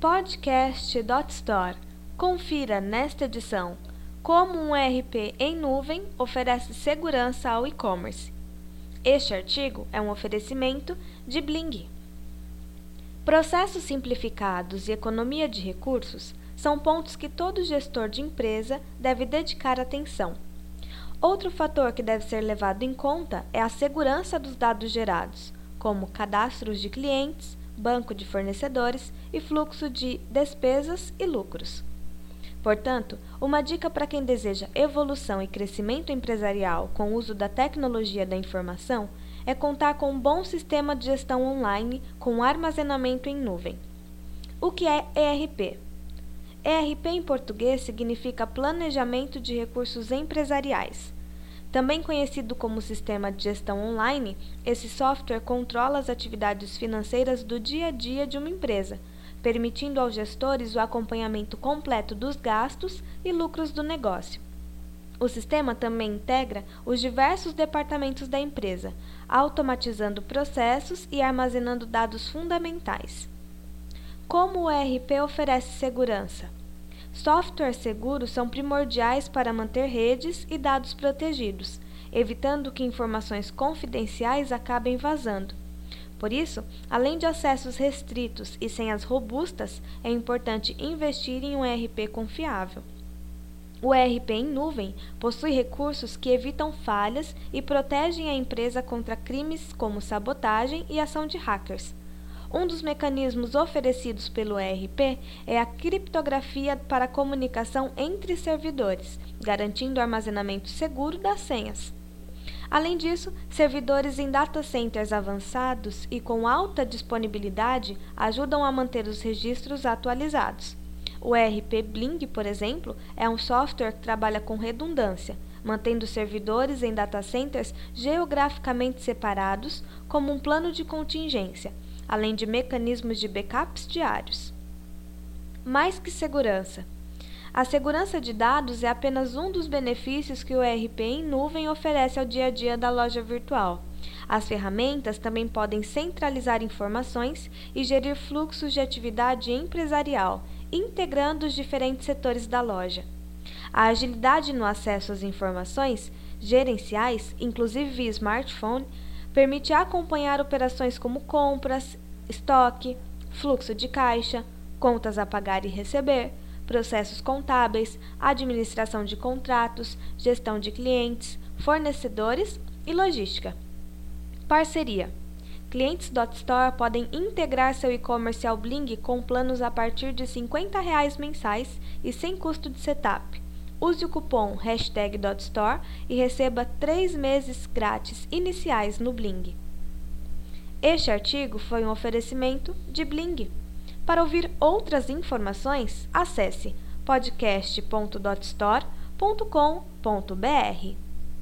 Podcast.store. Confira nesta edição como um ERP em nuvem oferece segurança ao e-commerce. Este artigo é um oferecimento de Bling. Processos simplificados e economia de recursos são pontos que todo gestor de empresa deve dedicar atenção. Outro fator que deve ser levado em conta é a segurança dos dados gerados, como cadastros de clientes, banco de fornecedores e fluxo de despesas e lucros. Portanto, uma dica para quem deseja evolução e crescimento empresarial com o uso da tecnologia da informação é contar com um bom sistema de gestão online com armazenamento em nuvem. O que é ERP? ERP em português significa Planejamento de Recursos Empresariais. Também conhecido como Sistema de Gestão Online, esse software controla as atividades financeiras do dia a dia de uma empresa, permitindo aos gestores o acompanhamento completo dos gastos e lucros do negócio. O sistema também integra os diversos departamentos da empresa, automatizando processos e armazenando dados fundamentais. Como o ERP oferece segurança? Softwares seguros são primordiais para manter redes e dados protegidos, evitando que informações confidenciais acabem vazando. Por isso, além de acessos restritos e senhas robustas, é importante investir em um ERP confiável. O ERP em nuvem possui recursos que evitam falhas e protegem a empresa contra crimes como sabotagem e ação de hackers. Um dos mecanismos oferecidos pelo ERP é a criptografia para comunicação entre servidores, garantindo o armazenamento seguro das senhas. Além disso, servidores em data centers avançados e com alta disponibilidade ajudam a manter os registros atualizados. O ERP Bling, por exemplo, é um software que trabalha com redundância, mantendo servidores em data centers geograficamente separados como um plano de contingência, além de mecanismos de backups diários. Mais que segurança. A segurança de dados é apenas um dos benefícios que o ERP em nuvem oferece ao dia a dia da loja virtual. As ferramentas também podem centralizar informações e gerir fluxos de atividade empresarial, integrando os diferentes setores da loja. A agilidade no acesso às informações gerenciais, inclusive via smartphone, permite acompanhar operações como compras, estoque, fluxo de caixa, contas a pagar e receber, processos contábeis, administração de contratos, gestão de clientes, fornecedores e logística. Parceria Clientes.store podem integrar seu e-commerce ao Bling com planos a partir de 50 reais mensais e sem custo de setup. Use o cupom hashtag.store e receba 3 meses grátis iniciais no Bling. Este artigo foi um oferecimento de Bling. Para ouvir outras informações, acesse podcast.dotstore.com.br.